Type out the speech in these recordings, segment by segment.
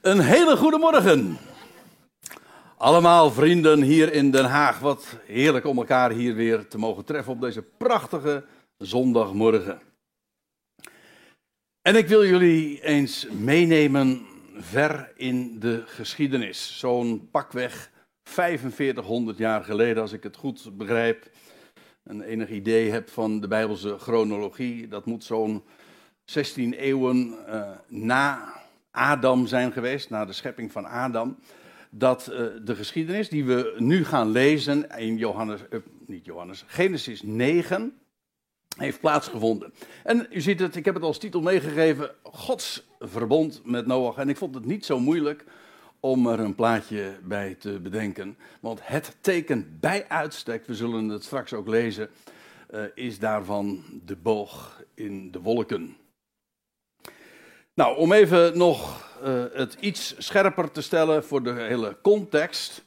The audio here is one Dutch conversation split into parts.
Een hele goede morgen. Allemaal vrienden hier in Den Haag. Wat heerlijk om elkaar hier weer te mogen treffen op deze prachtige zondagmorgen. En ik wil jullie eens meenemen ver in de geschiedenis. Zo'n pakweg 4500 jaar geleden, als ik het goed begrijp. Een enig idee heb van de Bijbelse chronologie. Dat moet zo'n 16 eeuwen uh, na Adam zijn geweest, na de schepping van Adam, dat uh, de geschiedenis die we nu gaan lezen in Johannes, uh, niet Johannes, Genesis 9, heeft plaatsgevonden. En u ziet het, ik heb het als titel meegegeven, Gods verbond met Noach. En ik vond het niet zo moeilijk om er een plaatje bij te bedenken. Want het teken bij uitstek, we zullen het straks ook lezen, uh, is daarvan de boog in de wolken. Nou, om even nog uh, het iets scherper te stellen voor de hele context.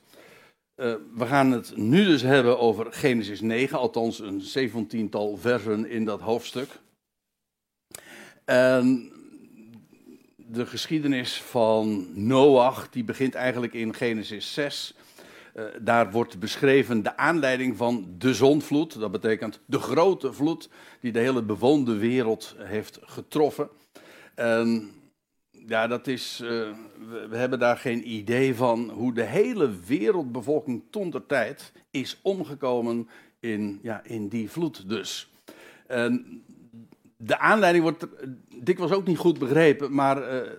Uh, we gaan het nu dus hebben over Genesis 9, althans een zeventiental versen in dat hoofdstuk. En de geschiedenis van Noach, die begint eigenlijk in Genesis 6. Uh, daar wordt beschreven de aanleiding van de zonvloed. Dat betekent de grote vloed die de hele bewoonde wereld heeft getroffen. En ja, dat is, uh, we, hebben daar geen idee van hoe de hele wereldbevolking toen der tijd is omgekomen in, ja, in die vloed dus. En de aanleiding wordt dikwijls ook niet goed begrepen, maar, uh,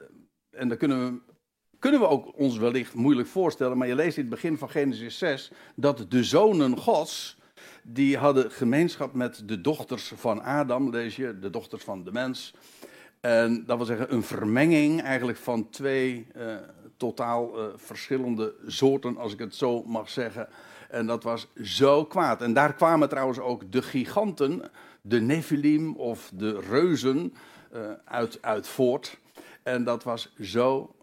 en daar kunnen we, kunnen we ook ons wellicht moeilijk voorstellen, maar je leest in het begin van Genesis 6 dat de zonen Gods, die hadden gemeenschap met de dochters van Adam, lees je, de dochters van de mens. En dat wil zeggen een vermenging eigenlijk van twee uh, totaal uh, verschillende soorten, als ik het zo mag zeggen. En dat was zo kwaad. En daar kwamen trouwens ook de giganten, de Nephilim of de reuzen, uh, uit, uit voort. En dat was zo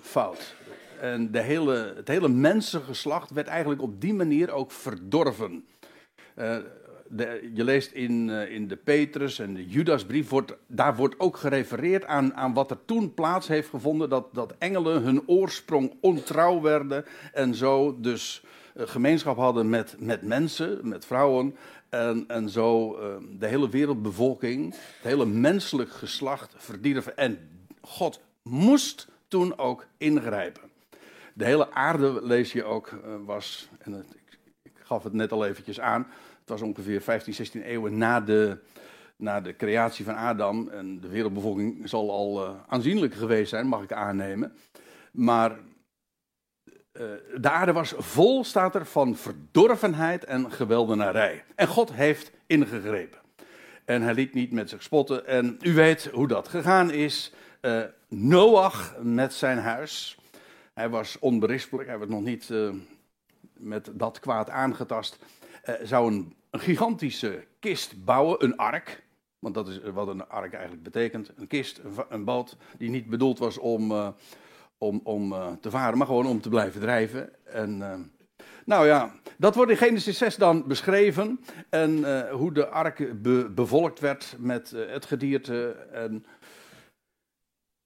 fout. En de hele, het hele mensengeslacht werd eigenlijk op die manier ook verdorven je leest in, uh, in de Petrus en de Judasbrief, wordt, daar wordt ook gerefereerd aan, aan wat er toen plaats heeft gevonden, dat, dat engelen hun oorsprong ontrouw werden en zo dus uh, gemeenschap hadden met, met mensen, met vrouwen, en, en zo uh, de hele wereldbevolking, het hele menselijk geslacht verdierven. En God moest toen ook ingrijpen. De hele aarde, lees je ook, was, en ik, ik gaf het net al eventjes aan, was ongeveer 15, 16 eeuwen na de, na de creatie van Adam. En de wereldbevolking zal al uh, aanzienlijk geweest zijn, mag ik aannemen. Maar uh, de aarde was vol, staat er, van verdorvenheid en geweldenarij. En God heeft ingegrepen. En hij liet niet met zich spotten. En u weet hoe dat gegaan is. Uh, Noach met zijn huis. Hij was onberispelijk, hij werd nog niet met dat kwaad aangetast zou een, een, gigantische kist bouwen, een ark. Want dat is wat een ark eigenlijk betekent. Een kist, een, boot die niet bedoeld was om, uh, om, om uh, te varen, maar gewoon om te blijven drijven. En, nou ja, dat wordt in Genesis 6 dan beschreven. En hoe de ark be, bevolkt werd met het gedierte. En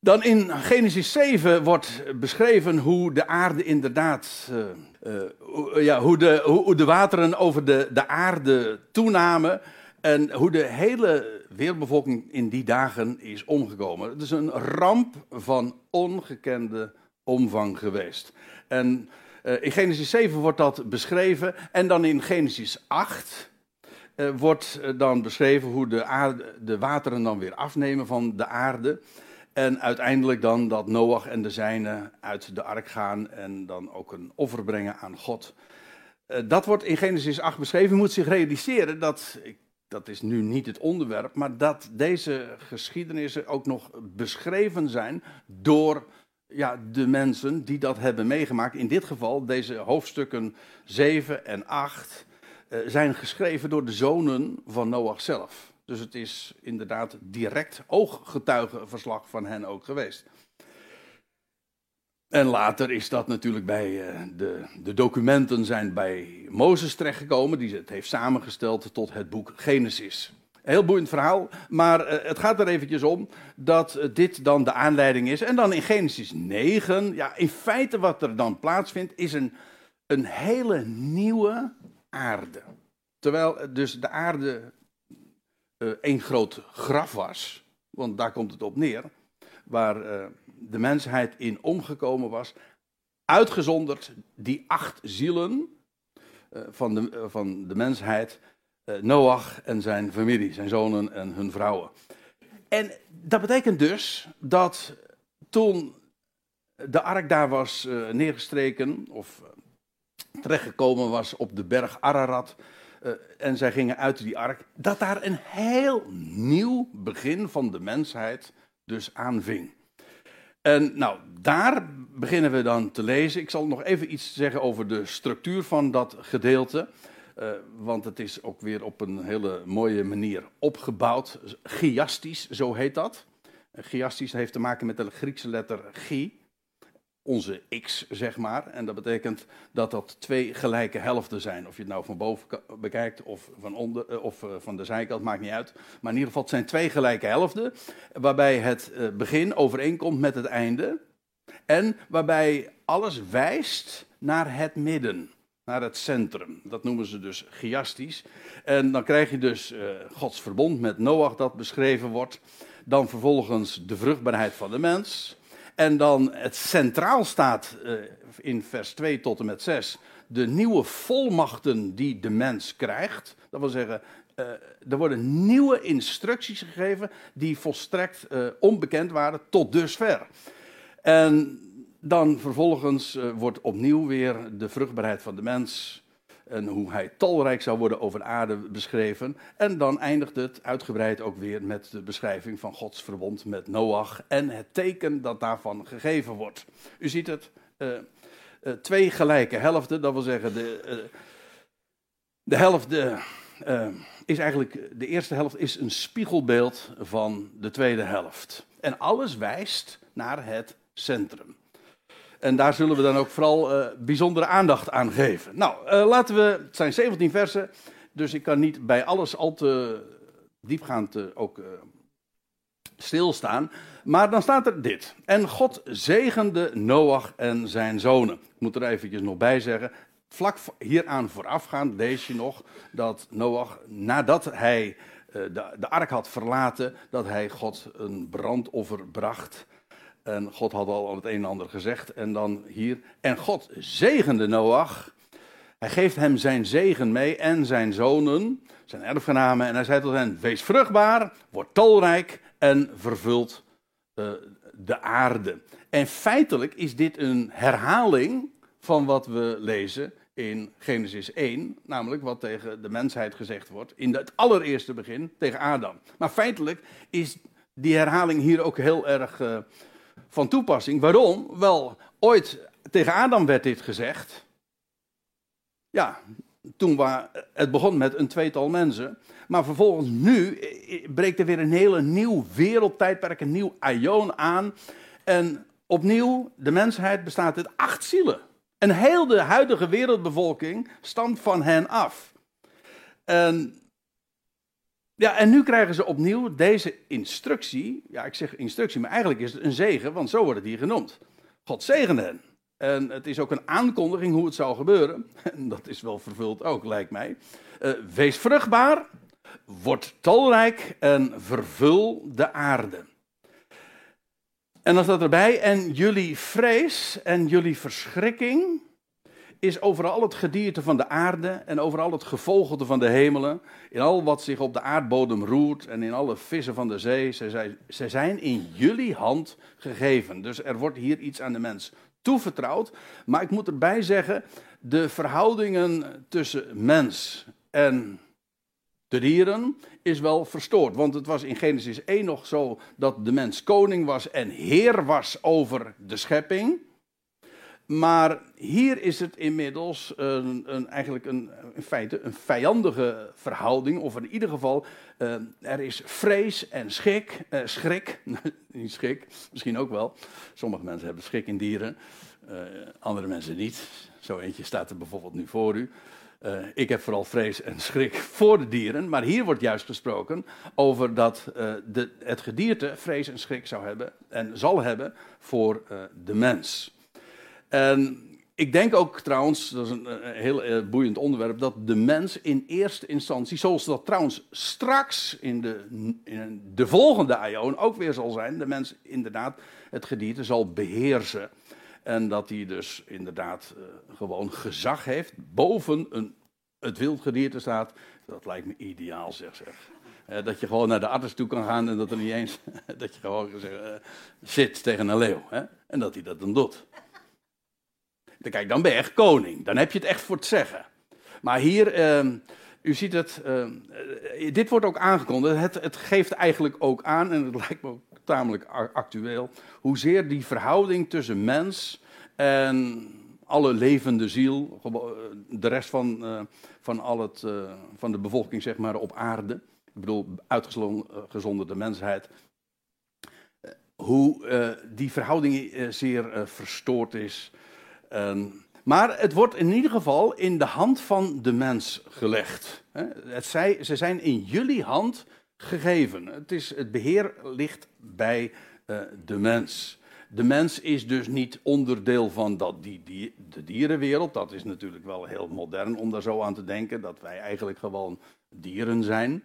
dan in Genesis 7 wordt beschreven hoe de aarde inderdaad uh, ja, hoe, de, hoe de wateren over de, de aarde toenamen. En hoe de hele wereldbevolking in die dagen is omgekomen. Het is een ramp van ongekende omvang geweest. En uh, in Genesis 7 wordt dat beschreven. En dan in Genesis 8 uh, wordt dan beschreven hoe de, aarde, de wateren dan weer afnemen van de aarde. En uiteindelijk dan dat Noach en de zijnen uit de ark gaan en dan ook een offer brengen aan God. Uh, dat wordt in Genesis 8 beschreven. Je moet zich realiseren dat, dat is nu niet het onderwerp, maar dat deze geschiedenissen ook nog beschreven zijn door ja, de mensen die dat hebben meegemaakt. In dit geval, deze hoofdstukken 7 en 8 uh, zijn geschreven door de zonen van Noach zelf. Dus het is inderdaad direct ooggetuigenverslag van hen ook geweest. En later is dat natuurlijk bij uh, de, de documenten zijn bij Mozes terechtgekomen, die het heeft samengesteld tot het boek Genesis. heel boeiend verhaal. Maar eh, het gaat er eventjes om dat eh, dit dan de aanleiding is. En dan in Genesis 9, ja, in feite wat er dan plaatsvindt, is een, een hele nieuwe aarde. Terwijl eh, dus de aarde één groot graf was, want daar komt het op neer, waar uh, de mensheid in omgekomen was, uitgezonderd die acht zielen uh, van, de, van de mensheid, Noach en zijn familie, zijn zonen en hun vrouwen. En dat betekent dus dat toen de ark daar was neergestreken, of terechtgekomen was op de berg Ararat, uh, en zij gingen uit die ark, dat daar een heel nieuw begin van de mensheid dus aanving. En nou, daar beginnen we dan te lezen. Ik zal nog even iets zeggen over de structuur van dat gedeelte. Uh, want het is ook weer op een hele mooie manier opgebouwd. Chiastisch, zo heet dat. Chiastisch heeft te maken met de Griekse letter chi onze x, zeg maar. En dat betekent dat dat twee gelijke helften zijn. Of je het nou van boven bekijkt of van, onder, eh, of eh, van de zijkant, maakt niet uit. Maar in ieder geval, het zijn twee gelijke helften. Waarbij het eh, begin overeenkomt met het einde. En waarbij alles wijst naar het midden. Naar het centrum. Dat noemen ze dus chiastisch. En dan krijg je dus Gods verbond met Noach dat beschreven wordt. Dan vervolgens de vruchtbaarheid van de mens. En dan het centraal staat uh, in vers 2 tot en met 6 de nieuwe volmachten die de mens krijgt. Dat wil zeggen, uh, er worden nieuwe instructies gegeven die volstrekt uh, onbekend waren tot dusver. En dan vervolgens wordt opnieuw weer de vruchtbaarheid van de mens en hoe hij talrijk zou worden over aarde beschreven. En dan eindigt het uitgebreid ook weer met de beschrijving van Gods verbond met Noach en het teken dat daarvan gegeven wordt. U ziet het, uh, uh, twee gelijke helften, dat wil zeggen de, uh, de helft is eigenlijk, de eerste helft is een spiegelbeeld van de tweede helft. En alles wijst naar het centrum. En daar zullen we dan ook vooral uh, bijzondere aandacht aan geven. Nou, uh, laten we. Het zijn 17 versen. Dus ik kan niet bij alles al te diepgaand uh, ook stilstaan. Maar dan staat er dit. En God zegende Noach en zijn zonen. Ik moet er eventjes nog bij zeggen. Vlak hieraan voorafgaand lees je nog dat Noach, nadat hij de, de ark had verlaten, dat hij God een brandoffer bracht. En God had al het een en ander gezegd. En dan hier. En God zegende Noach. Hij geeft hem zijn zegen mee en zijn zonen, zijn erfgenamen. En hij zei tot hen: Wees vruchtbaar, word talrijk en vervult uh, de aarde. En feitelijk is dit een herhaling van wat we lezen in Genesis 1, namelijk wat tegen de mensheid gezegd wordt in het allereerste begin tegen Adam. Maar feitelijk is die herhaling hier ook heel erg uh, van toepassing. Waarom? Wel, ooit tegen Adam werd dit gezegd. Ja, toen waar, het begon met een tweetal mensen. Maar vervolgens nu breekt er weer een hele nieuw wereldtijdperk, een nieuw aion aan. En opnieuw, de mensheid bestaat uit acht zielen. En heel de huidige wereldbevolking stamt van hen af. En ja, en nu krijgen ze opnieuw deze instructie. Ja, ik zeg instructie, maar eigenlijk is het een zegen, want zo wordt het hier genoemd. God zegene hen. En het is ook een aankondiging hoe het zou gebeuren. En dat is wel vervuld ook, lijkt mij. Uh, wees vruchtbaar, word talrijk en vervul de aarde. En dan staat erbij, en jullie vrees en jullie verschrikking is overal het gedierte van de aarde en overal het gevogelte van de hemelen, in al wat zich op de aardbodem roert en in alle vissen van de zee. Ze zijn in jullie hand gegeven. Dus er wordt hier iets aan de mens toevertrouwd. Maar ik moet erbij zeggen, de verhoudingen tussen mens en de dieren is wel verstoord. Want het was in Genesis 1 nog zo dat de mens koning was en heer was over de schepping. Maar hier is het inmiddels een, een, eigenlijk een, in feite een vijandige verhouding, of in ieder geval, uh, er is vrees en schrik, uh, schrik, niet schrik, misschien ook wel. Sommige mensen hebben schrik in dieren, uh, andere mensen niet. Zo eentje staat er bijvoorbeeld nu voor u. Ik heb vooral vrees en schrik voor de dieren, maar hier wordt juist gesproken over dat de, het gedierte vrees en schrik zou hebben en zal hebben voor de mens. En ik denk ook trouwens, dat is een, een heel boeiend onderwerp, dat de mens in eerste instantie, zoals dat trouwens straks in de, in de volgende aion ook weer zal zijn, de mens inderdaad het gedierte zal beheersen. En dat hij dus inderdaad uh, gewoon gezag heeft boven een, het wildgedierte staat. Dat lijkt me ideaal, zeg zeg. Dat je gewoon naar de arts toe kan gaan en dat er niet eens. dat je gewoon zeg, zit tegen een leeuw. Hè? En dat hij dat dan doet. Dan, kijk, dan ben je echt koning. Dan heb je het echt voor te zeggen. Maar hier, ehm, u ziet het. Ehm, dit wordt ook aangekondigd. Het, het geeft eigenlijk ook aan, en het lijkt me ook tamelijk actueel. Hoezeer die verhouding tussen mens en alle levende ziel, de rest van, uh, van, al het, van de bevolking zeg maar, op aarde, ik bedoel uitgezonderde mensheid, hoe die verhouding zeer verstoord is. Maar het wordt in ieder geval in de hand van de mens gelegd. Het zij, ze zijn in jullie hand gegeven. Het, is, het beheer ligt bij uh, de mens. De mens is dus niet onderdeel van dat, die, die, de dierenwereld. Dat is natuurlijk wel heel modern om daar zo aan te denken, dat wij eigenlijk gewoon dieren zijn.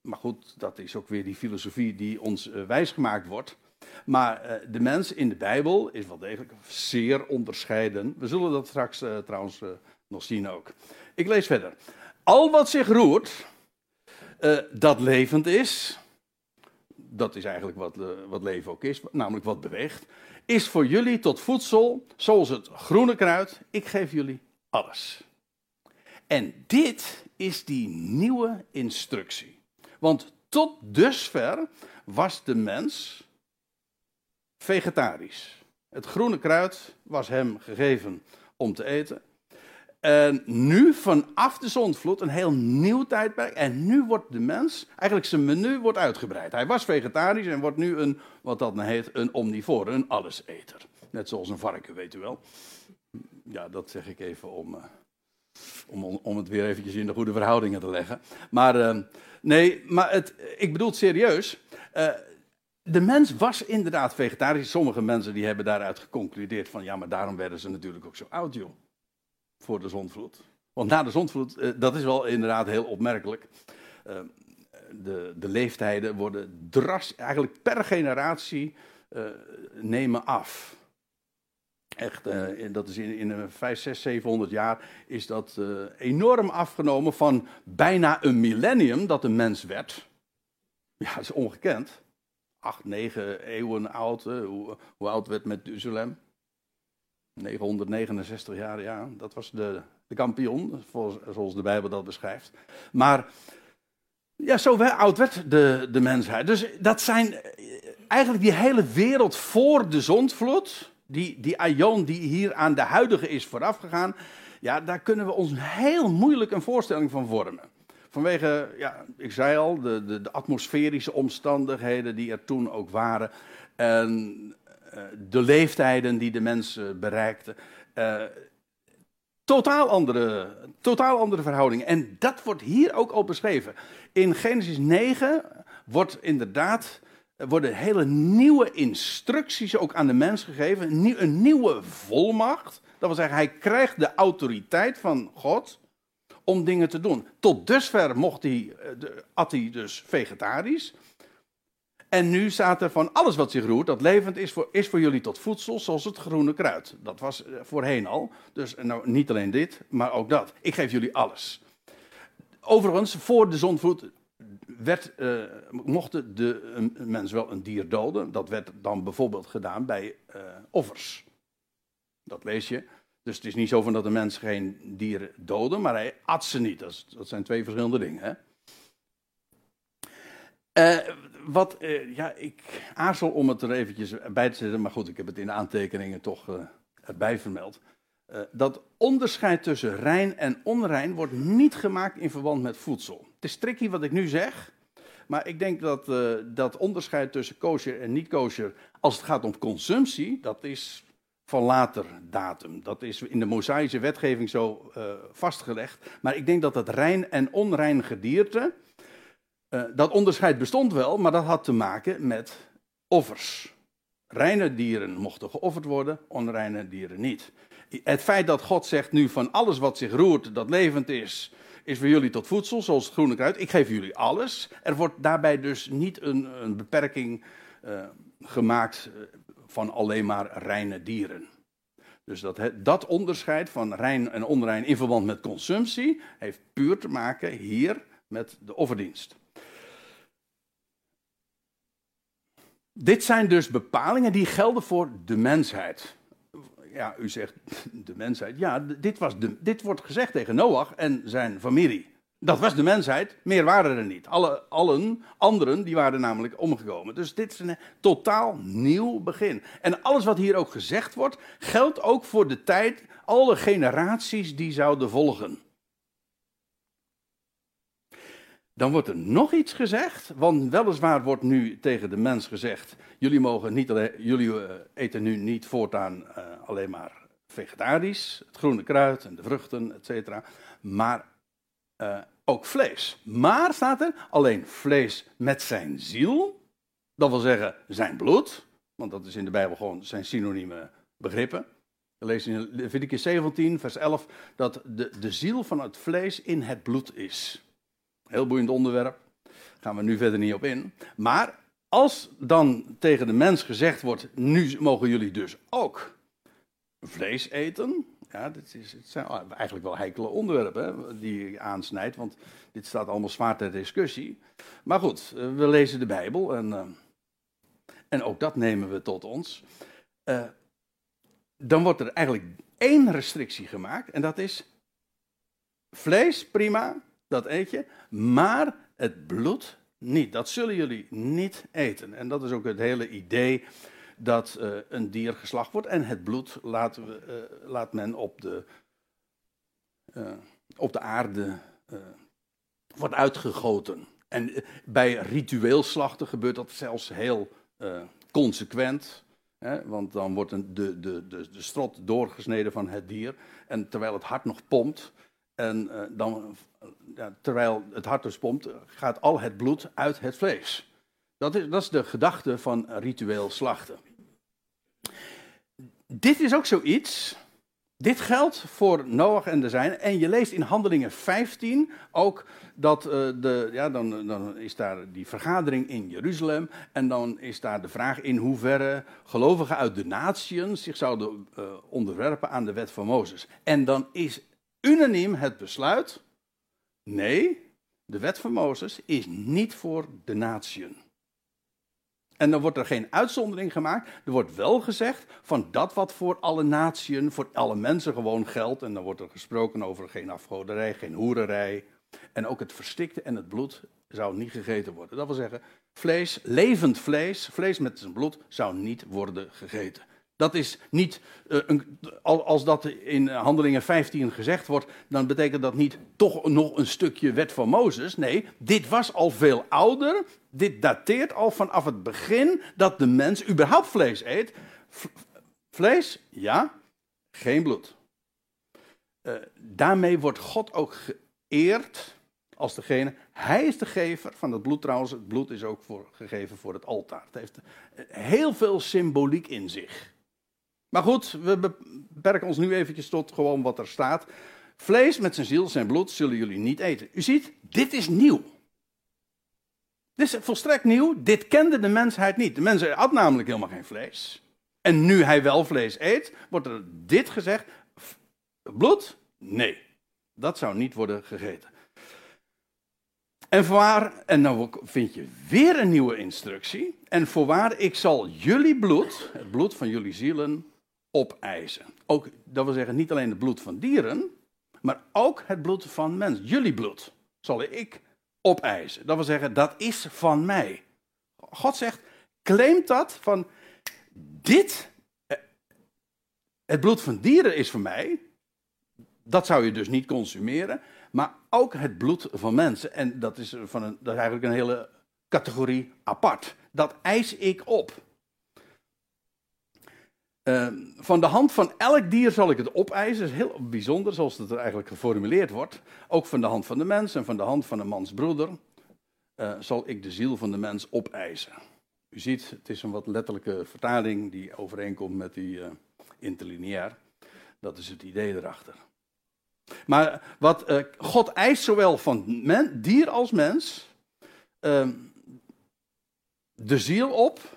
Maar goed, dat is ook weer die filosofie die ons uh, wijsgemaakt wordt. Maar uh, de mens in de Bijbel is wel degelijk zeer onderscheiden. We zullen dat straks uh, trouwens nog zien ook. Ik lees verder. Al wat zich roert, dat levend is, dat is eigenlijk wat, wat leven ook is, namelijk wat beweegt, is voor jullie tot voedsel, zoals het groene kruid. Ik geef jullie alles. En dit is die nieuwe instructie. Want tot dusver was de mens vegetarisch. Het groene kruid was hem gegeven om te eten. En nu vanaf de zondvloed een heel nieuw tijdperk. En nu wordt de mens, eigenlijk zijn menu wordt uitgebreid. Hij was vegetarisch en wordt nu een, wat dat nou heet, een omnivore, een alleseter. Net zoals een varken, weet u wel. Ja, dat zeg ik even om, uh, om, om het weer eventjes in de goede verhoudingen te leggen. Maar uh, nee, maar het, ik bedoel serieus. Uh, de mens was inderdaad vegetarisch. Sommige mensen die hebben daaruit geconcludeerd van ja, maar daarom werden ze natuurlijk ook zo oud, joh voor de zondvloed. Want na de zondvloed, eh, dat is wel inderdaad heel opmerkelijk. Uh, de, de leeftijden worden drastisch, eigenlijk per generatie uh, nemen af. Echt, dat is in, in 5, 6, 700 jaar is dat enorm afgenomen van bijna een millennium dat een mens werd. Ja, dat is ongekend. Acht, negen eeuwen oud, hoe, hoe oud werd Methuselem? 969 jaar, ja, dat was de, de kampioen, zoals de Bijbel dat beschrijft. Maar ja, zo oud werd de, de mensheid. Dus dat zijn eigenlijk die hele wereld voor de zondvloed, die, die aion die hier aan de huidige is voorafgegaan, ja, daar kunnen we ons heel moeilijk een voorstelling van vormen. Vanwege, ja, ik zei al, de, de, de atmosferische omstandigheden die er toen ook waren. En uh, de leeftijden die de mensen bereikten. Uh, totaal, andere, totaal andere verhoudingen. En dat wordt hier ook al beschreven. In Genesis 9 wordt inderdaad, worden hele nieuwe instructies ook aan de mens gegeven. Een nieuwe volmacht. Dat wil zeggen, hij krijgt de autoriteit van God om dingen te doen. Tot dusver mocht hij, eh, at hij dus vegetarisch. En nu staat er van alles wat zich roert, dat levend is voor, is voor jullie tot voedsel, zoals het groene kruid. Dat was eh, voorheen al. Dus nou, niet alleen dit, maar ook dat. Ik geef jullie alles. Overigens, voor de zonvloed werd, mochten de uh, mens wel een dier doden. Dat werd dan bijvoorbeeld gedaan bij offers. Dat lees je. Dus het is niet zo van dat de mens geen dieren doodde, maar hij at ze niet. Dat, zijn twee verschillende dingen. Hè? Uh, wat, uh, ja, ik aarzel om het er eventjes bij te zetten, maar goed, ik heb het in de aantekeningen toch uh, erbij vermeld. Dat onderscheid tussen rein en onrein wordt niet gemaakt in verband met voedsel. Het is tricky wat ik nu zeg, maar ik denk dat dat onderscheid tussen kosher en niet kosher, als het gaat om consumptie, dat is van later datum. Dat is in de Mosaïsche wetgeving zo uh, vastgelegd. Maar ik denk dat het rein en onrein gedierte, uh, dat onderscheid bestond wel, maar dat had te maken met offers. Reine dieren mochten geofferd worden, onreine dieren niet. Het feit dat God zegt nu van alles wat zich roert, dat levend is, is voor jullie tot voedsel, zoals het groene kruid. Ik geef jullie alles. Er wordt daarbij dus niet een, een beperking uh, gemaakt van alleen maar reine dieren. Dus dat, dat onderscheid van rein en onrein in verband met consumptie heeft puur te maken hier met de offerdienst. Dit zijn dus bepalingen die gelden voor de mensheid. Ja, u zegt de mensheid. Ja, dit, was dit wordt gezegd tegen Noach en zijn familie. Dat was de mensheid, meer waren er niet. Alle, allen anderen die waren namelijk omgekomen. Dus dit is een totaal nieuw begin. En alles wat hier ook gezegd wordt, geldt ook voor de tijd, alle generaties die zouden volgen. Dan wordt er nog iets gezegd, want weliswaar wordt nu tegen de mens gezegd: jullie, mogen niet jullie eh, eten nu niet voortaan uh, alleen maar vegetarisch, het groene kruid en de vruchten, et cetera. Maar ook vlees. Maar staat er alleen vlees met zijn ziel. Dat wil zeggen zijn bloed. Want dat is in de Bijbel gewoon zijn synonieme begrippen. We lezen in Leviticus 17, vers 11, dat de, de ziel van het vlees in het bloed is. Heel boeiend onderwerp. Gaan we nu verder niet op in. Maar als dan tegen de mens gezegd wordt: nu mogen jullie dus ook vlees eten. Ja, dit is, het zijn eigenlijk wel heikele onderwerpen hè, die je aansnijdt, want dit staat allemaal zwaar ter discussie. Maar goed, eh, we lezen de Bijbel en, uh, en ook dat nemen we tot ons. Uh, dan wordt er eigenlijk één restrictie gemaakt en dat is vlees, prima, dat eet je, maar het bloed niet. Dat zullen jullie niet eten. En dat is ook het hele idee dat uh, een dier geslacht wordt en het bloed laat, laat men op de, uh, op de aarde wordt uitgegoten. En bij ritueel slachten gebeurt dat zelfs heel consequent. Hè, want dan wordt de, de, de, de strot doorgesneden van het dier. En terwijl het hart nog pompt, en dan, ja, terwijl het hart dus pompt, gaat al het bloed uit het vlees. Dat is, dat is de gedachte van ritueel slachten. Dit is ook zoiets. Dit geldt voor Noach en de zijn. En je leest in Handelingen 15 ook dat uh, de, ja, dan, dan is daar die vergadering in Jeruzalem. En dan is daar de vraag in hoeverre gelovigen uit de natieën zich zouden uh, onderwerpen aan de wet van Mozes. En dan is unaniem het besluit: nee, de wet van Mozes is niet voor de natieën. En dan wordt er geen uitzondering gemaakt. Er wordt wel gezegd van dat wat voor alle natieën, voor alle mensen gewoon geldt. En dan wordt er gesproken over geen afgoderij, geen hoererij. En ook het verstikte en het bloed zou niet gegeten worden. Dat wil zeggen, vlees, levend vlees, vlees met zijn bloed, zou niet worden gegeten. Dat is niet, uh, een, als dat in Handelingen 15 gezegd wordt, dan betekent dat niet toch nog een stukje wet van Mozes. Nee, dit was al veel ouder. Dit dateert al vanaf het begin dat de mens überhaupt vlees eet. vlees, ja, geen bloed. Uh, daarmee wordt God ook geëerd als degene. Hij is de gever van het bloed trouwens. Het bloed is ook voor, gegeven voor het altaar. Het heeft heel veel symboliek in zich. Maar goed, we beperken ons nu eventjes tot gewoon wat er staat. Vlees met zijn ziel, zijn bloed zullen jullie niet eten. U ziet, dit is nieuw. Dit is volstrekt nieuw. Dit kende de mensheid niet. De mens had namelijk helemaal geen vlees. En nu hij wel vlees eet, wordt er dit gezegd: bloed? Nee, dat zou niet worden gegeten. En voorwaar, en dan vind je weer een nieuwe instructie. En voorwaar, ik zal jullie bloed, het bloed van jullie zielen, opeisen. Ook, dat wil zeggen, niet alleen het bloed van dieren, maar ook het bloed van mensen. Jullie bloed zal ik opeisen. Dat wil zeggen, dat is van mij. God zegt, claimt dat van dit. Eh, Het bloed van dieren is voor mij, dat zou je dus niet consumeren, maar ook het bloed van mensen. En dat is, van een, dat is eigenlijk een hele categorie apart. Dat eis ik op. Ehm, van de hand van elk dier zal ik het opeisen. Dat is heel bijzonder, zoals het er eigenlijk geformuleerd wordt. Ook van de hand van de mens en van de hand van een mans broeder uh, zal ik de ziel van de mens opeisen. U ziet, het is een wat letterlijke vertaling die overeenkomt met die uh, interlineair. Dat is het idee erachter. Maar wat uh, God eist zowel van dier als mens, ehm, de ziel op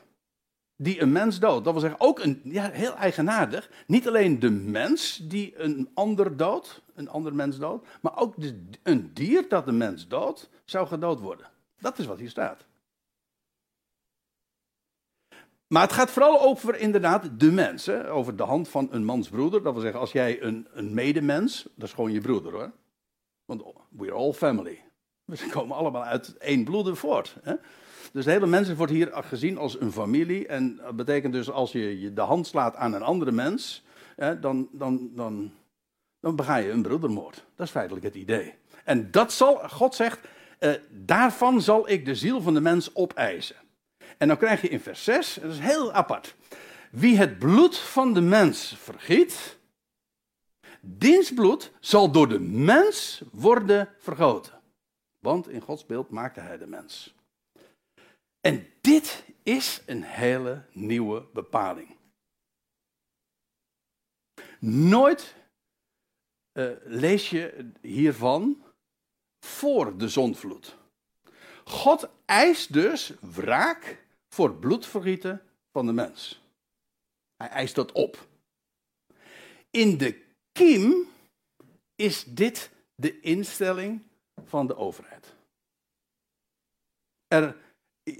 die een mens doodt. Dat wil zeggen, ook een, ja, heel eigenaardig, niet alleen de mens die een ander doodt, een ander mens doodt, maar ook de, een dier dat een mens doodt, zou gedood worden. Dat is wat hier staat. Maar het gaat vooral over inderdaad de mens. Over de hand van een mans broeder. Dat wil zeggen, als jij een, een medemens, dat is gewoon je broeder hoor. Want we're all family. We komen allemaal uit één bloeden voort. Hè? Dus de hele mens wordt hier gezien als een familie. En dat betekent dus als je de hand slaat aan een andere mens, hè, dan, dan, dan, dan bega je een broedermoord. Dat is feitelijk het idee. En dat zal, God zegt, eh, daarvan zal ik de ziel van de mens opeisen. En dan krijg je in vers 6, dat is heel apart. Wie het bloed van de mens vergiet, diens bloed zal door de mens worden vergoten. Want in Gods beeld maakte hij de mens. En dit is een hele nieuwe bepaling. Nooit uh, lees je hiervan voor de zondvloed. God eist dus wraak voor bloedvergieten van de mens. Hij eist dat op. In de kiem is dit de instelling van de overheid. Er,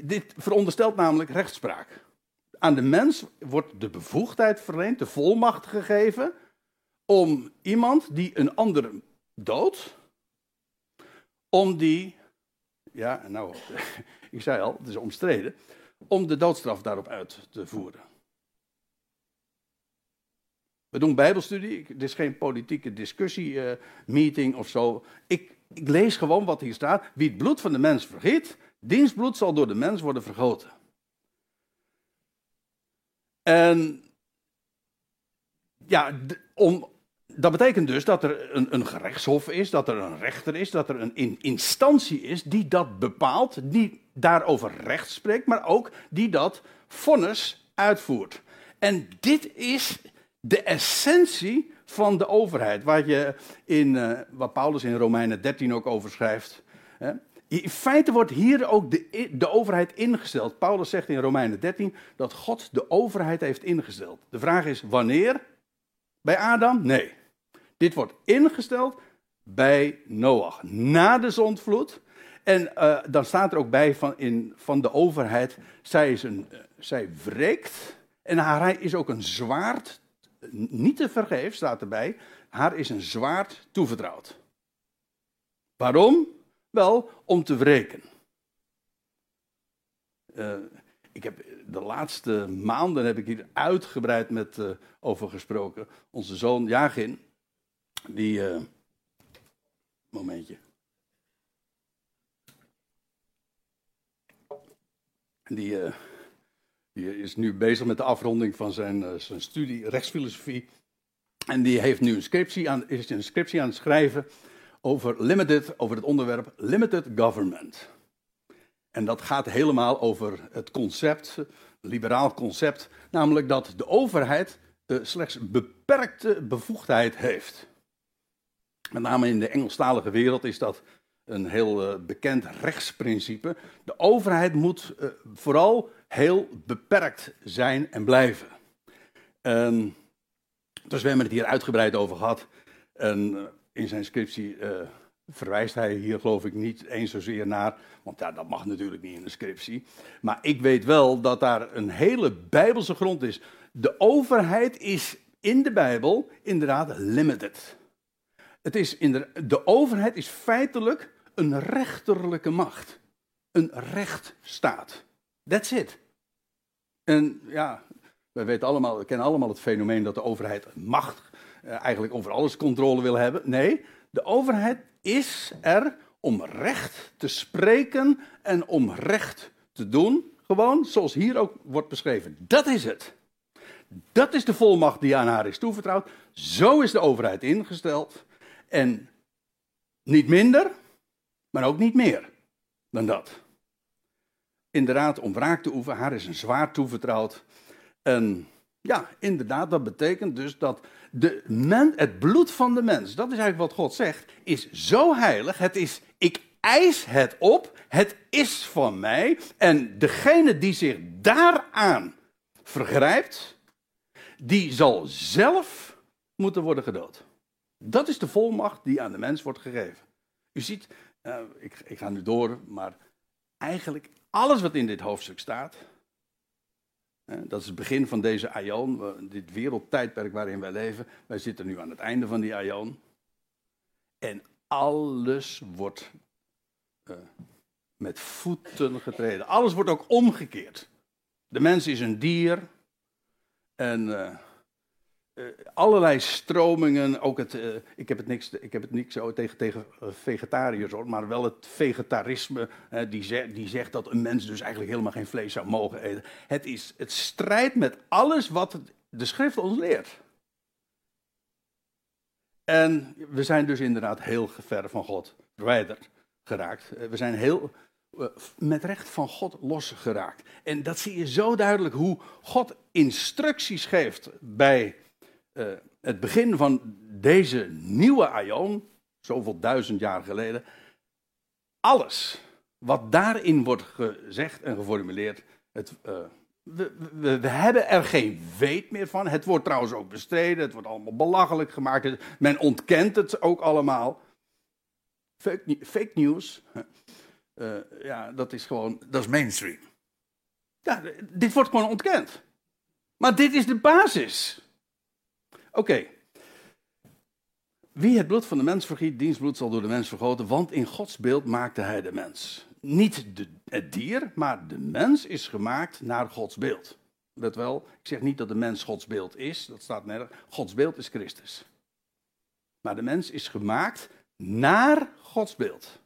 dit veronderstelt namelijk rechtspraak. Aan de mens wordt de bevoegdheid verleend, de volmacht gegeven, om iemand die een ander doodt, om die, ja, nou, ik zei al, het is omstreden, om de doodstraf daarop uit te voeren. We doen bijbelstudie, dit is geen politieke discussie, uh, meeting of zo. Ik, ik lees gewoon wat hier staat. Wie het bloed van de mens vergiet, diens bloed zal door de mens worden vergoten. En ja, om, dat betekent dus dat er een, een, gerechtshof is, dat er een rechter is, dat er een instantie is die dat bepaalt, die daarover recht spreekt, maar ook die dat vonnis uitvoert. En dit is de essentie van de overheid, waar, je in, uh, waar Paulus in Romeinen 13 ook over schrijft. Hè. In feite wordt hier ook de, de overheid ingesteld. Paulus zegt in Romeinen 13 dat God de overheid heeft ingesteld. De vraag is wanneer? Bij Adam? Nee. Dit wordt ingesteld bij Noach. Na de zondvloed. En uh, dan staat er ook bij van, in, van de overheid, zij, is een, uh, zij wreekt en haar is ook een zwaard, niet te vergeef staat erbij, haar is een zwaard toevertrouwd. Waarom? Wel, om te wreken. Uh, ik heb de laatste maanden heb ik hier uitgebreid met, over gesproken. Onze zoon Jagin, die. momentje. Die, uh, die, is nu bezig met de afronding van zijn, uh, zijn studie rechtsfilosofie. En die heeft nu een scriptie aan, is een scriptie aan het schrijven over, limited, over het onderwerp limited government. En dat gaat helemaal over het concept, liberaal concept, namelijk dat de overheid uh, slechts beperkte bevoegdheid heeft. Met name in de Engelstalige wereld is dat een heel uh, bekend rechtsprincipe. De overheid moet uh, vooral heel beperkt zijn en blijven. Um, dus we hebben het hier uitgebreid over gehad. In zijn scriptie verwijst hij hier geloof ik niet eens zozeer naar, want ja, dat mag natuurlijk niet in een scriptie. Maar ik weet wel dat daar een hele bijbelse grond is. De overheid is in de Bijbel inderdaad limited. Het is in de, de overheid is feitelijk een rechterlijke macht. Een rechtsstaat. That's it. En ja, wij weten allemaal, we kennen allemaal het fenomeen dat de overheid macht eigenlijk over alles controle wil hebben. Nee, de overheid is er om recht te spreken en om recht te doen. Gewoon zoals hier ook wordt beschreven. Dat is het. Dat is de volmacht die aan haar is toevertrouwd. Zo is de overheid ingesteld. En niet minder, maar ook niet meer dan dat. Inderdaad, om wraak te oefenen, haar is een zwaar toevertrouwd. En ja, inderdaad, dat betekent dus dat de men, het bloed van de mens, dat is eigenlijk wat God zegt, is zo heilig. Het is, ik eis het op, het is van mij. En degene die zich daaraan vergrijpt, die zal zelf moeten worden gedood. Dat is de volmacht die aan de mens wordt gegeven. U ziet, uh, ik, ik ga nu door, maar eigenlijk alles wat in dit hoofdstuk staat, dat is het begin van deze aion, dit wereldtijdperk waarin wij leven. Wij zitten nu aan het einde van die aion. En alles wordt uh, met voeten getreden. Alles wordt ook omgekeerd. De mens is een dier. En uh, uh, allerlei stromingen, ook het, uh, ik, heb het niks, ik heb het niks zo tegen, tegen vegetariërs hoor, maar wel het vegetarisme, die, die zegt dat een mens dus eigenlijk helemaal geen vlees zou mogen eten. Het, is, het strijdt met alles wat de schrift ons leert. En we zijn dus inderdaad heel ver van God verwijderd geraakt. We zijn heel met recht van God losgeraakt. En dat zie je zo duidelijk hoe God instructies geeft bij uh, het begin van deze nieuwe aion, zoveel duizend jaar geleden, alles wat daarin wordt gezegd en geformuleerd, het, uh, we, we, hebben er geen weet meer van. Het wordt trouwens ook bestreden, het wordt allemaal belachelijk gemaakt. Men ontkent het ook allemaal. Fake, fake news, uh, ja, dat is gewoon, dat is mainstream. Ja, dit wordt gewoon ontkend. Maar dit is de basis. Oké. Wie het bloed van de mens vergiet, diens bloed zal door de mens vergoten, want in Gods beeld maakte hij de mens. Niet de, het dier, maar de mens is gemaakt naar Gods beeld. Let wel, ik zeg niet dat de mens Gods beeld is, dat staat nergens. Gods beeld is Christus. Maar de mens is gemaakt naar Gods beeld.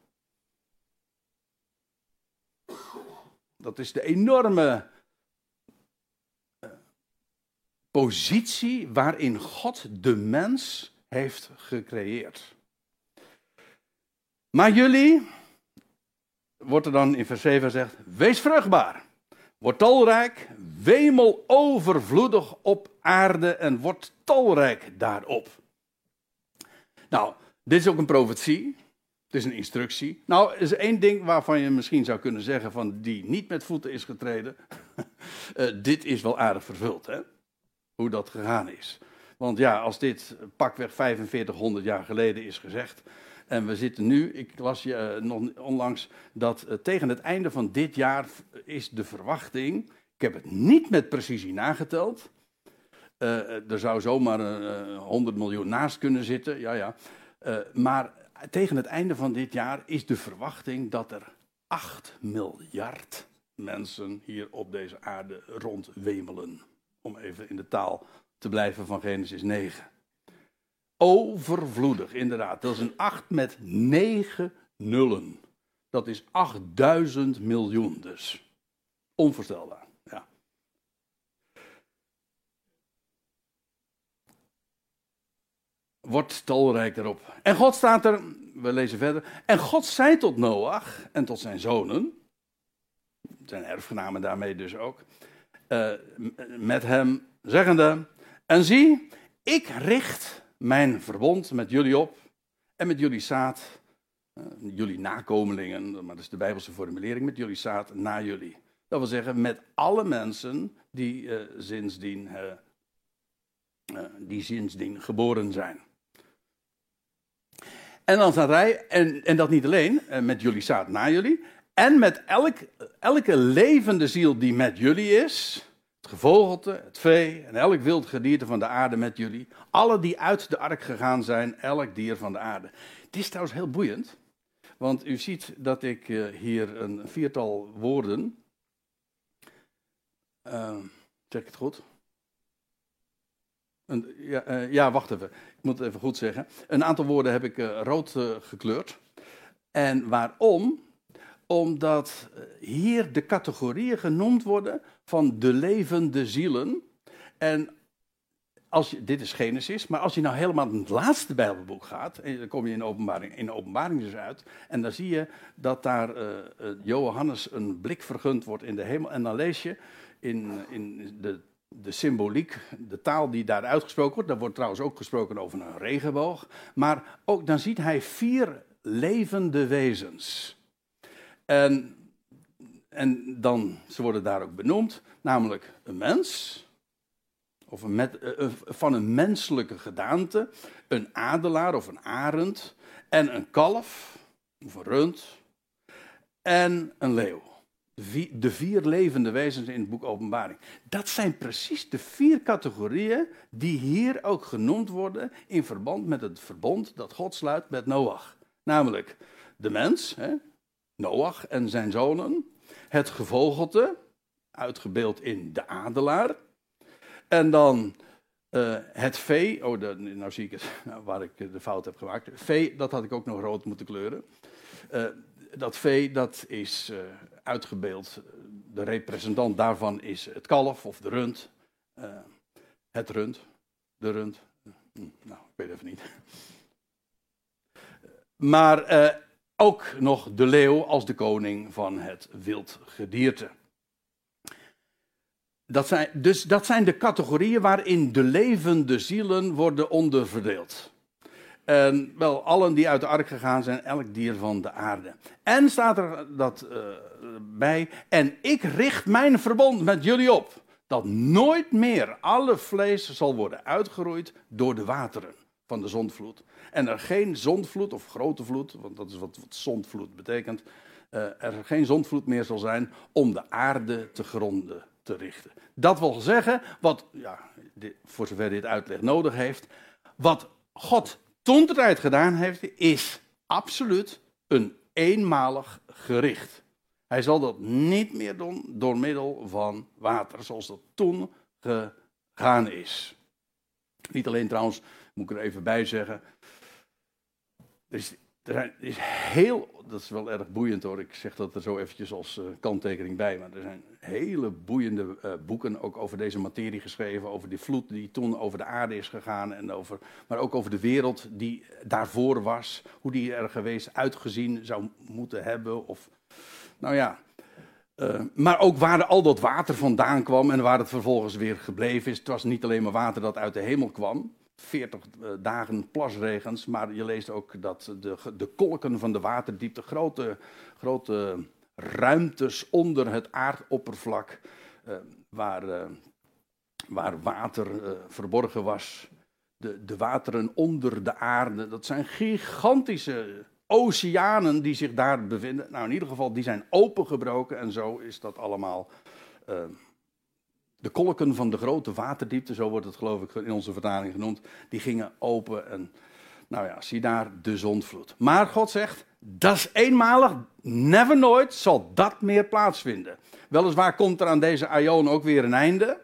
Dat is de enorme positie waarin God de mens heeft gecreëerd. Maar jullie, wordt er dan in vers 7 gezegd, wees vruchtbaar, word talrijk, wemel overvloedig op aarde en word talrijk daarop. Nou, dit is ook een profetie. Het is een instructie. Nou, is één ding waarvan je misschien zou kunnen zeggen van die niet met voeten is getreden. uh, dit is wel aardig vervuld, hè? Hoe dat gegaan is. Want ja, als dit pakweg 4500 jaar geleden is gezegd. En we zitten nu, ik las je uh, nog onlangs, dat uh, tegen het einde van dit jaar is de verwachting. Ik heb het niet met precisie nageteld. Uh, er zou zomaar een 100 miljoen naast kunnen zitten, ja, ja. maar tegen het einde van dit jaar is de verwachting dat er 8 miljard mensen hier op deze aarde rondwemelen om even in de taal te blijven van Genesis 9. Overvloedig, inderdaad. Dat is een 8 met 9 nullen. Dat is 8000 miljoen dus. Onvoorstelbaar, ja. Wordt talrijk daarop. En God staat er, we lezen verder. En God zei tot Noach en tot zijn zonen, zijn erfgenamen daarmee dus ook uh, met hem, zeggende: En zie, ik richt mijn verbond met jullie op en met jullie zaad, uh, jullie nakomelingen, maar dat is de Bijbelse formulering, met jullie zaad na jullie. Dat wil zeggen, met alle mensen die, uh, sindsdien, die sindsdien geboren zijn. En dan staat hij, en, en dat niet alleen, met jullie zaad na jullie, en met elk, elke levende ziel die met jullie is, het gevogelte, het vee en elk wild gedierte van de aarde met jullie, alle die uit de ark gegaan zijn, elk dier van de aarde. Het is trouwens heel boeiend, want u ziet dat ik eh, hier een viertal woorden, zeg ik het goed? Ja, uh, ja, wacht even. Ik moet het even goed zeggen. Een aantal woorden heb ik rood gekleurd. En waarom? Omdat hier de categorieën genoemd worden van de levende zielen. En als je, dit is Genesis, maar als je nou helemaal in het laatste Bijbelboek gaat, en dan kom je in de openbaring, in openbaring dus uit, en dan zie je dat daar uh, Johannes een blik vergund wordt in de hemel, en dan lees je in, in de, de symboliek, de taal die daar uitgesproken wordt, daar wordt trouwens ook gesproken over een regenboog, maar ook dan ziet hij vier levende wezens. En, en dan, ze worden daar ook benoemd, namelijk een mens, of een met, uh, van een menselijke gedaante, een adelaar of een arend, en een kalf, of een rund, en een leeuw. De vier, de vier levende wezens in het boek Openbaring. Dat zijn precies de vier categorieën die hier ook genoemd worden in verband met het verbond dat God sluit met Noach. Namelijk de mens, hè, Noach en zijn zonen, het gevogelte, uitgebeeld in de adelaar, en dan uh, het vee. Oh, de, nou zie ik het, nou, waar ik de fout heb gemaakt. Vee, dat had ik ook nog rood moeten kleuren. Uh, dat vee, dat is uh, uitgebeeld. De representant daarvan is het kalf of de rund. het rund. De rund. Hm, nou, ik weet even niet. Maar ook nog de leeuw als de koning van het wildgedierte. Dat zijn, dus dat zijn de categorieën waarin de levende zielen worden onderverdeeld. En wel, allen die uit de ark gegaan zijn, elk dier van de aarde. En staat er dat uh, bij, en ik richt mijn verbond met jullie op, dat nooit meer alle vlees zal worden uitgeroeid door de wateren van de zondvloed. En er geen zondvloed of grote vloed, want dat is wat, zondvloed betekent, uh, er geen zondvloed meer zal zijn om de aarde te gronden te richten. Dat wil zeggen, wat, ja, voor zover dit uitleg nodig heeft, wat God toen de tijd gedaan heeft, is absoluut een eenmalig gericht. Hij zal dat niet meer doen door middel van water, zoals dat toen gegaan is. Niet alleen trouwens, moet ik er even bij zeggen. Er is, is heel dat is wel erg boeiend hoor. Ik zeg dat er zo eventjes als uh, kanttekening bij. Maar er zijn hele boeiende uh, boeken ook over deze materie geschreven. Over die vloed die toen over de aarde is gegaan. En over, maar ook over de wereld die daarvoor was. Hoe die er geweest uitgezien zou moeten hebben. Of, nou ja. Uh, maar ook waar al dat water vandaan kwam en waar het vervolgens weer gebleven is. Het was niet alleen maar water dat uit de hemel kwam. 40 eh, dagen plasregens, maar je leest ook dat de, de kolken van de waterdiepte, grote, grote ruimtes onder het aardoppervlak, uh, waar, uh, waar water verborgen was. De, de wateren onder de aarde, dat zijn gigantische oceanen die zich daar bevinden. Nou, in ieder geval, die zijn opengebroken en zo is dat allemaal de kolken van de grote waterdiepte, zo wordt het geloof ik in onze vertaling genoemd, die gingen open en nou ja, zie daar de zondvloed. Maar God zegt, dat is eenmalig, never nooit zal dat meer plaatsvinden. Weliswaar komt er aan deze aion ook weer een einde.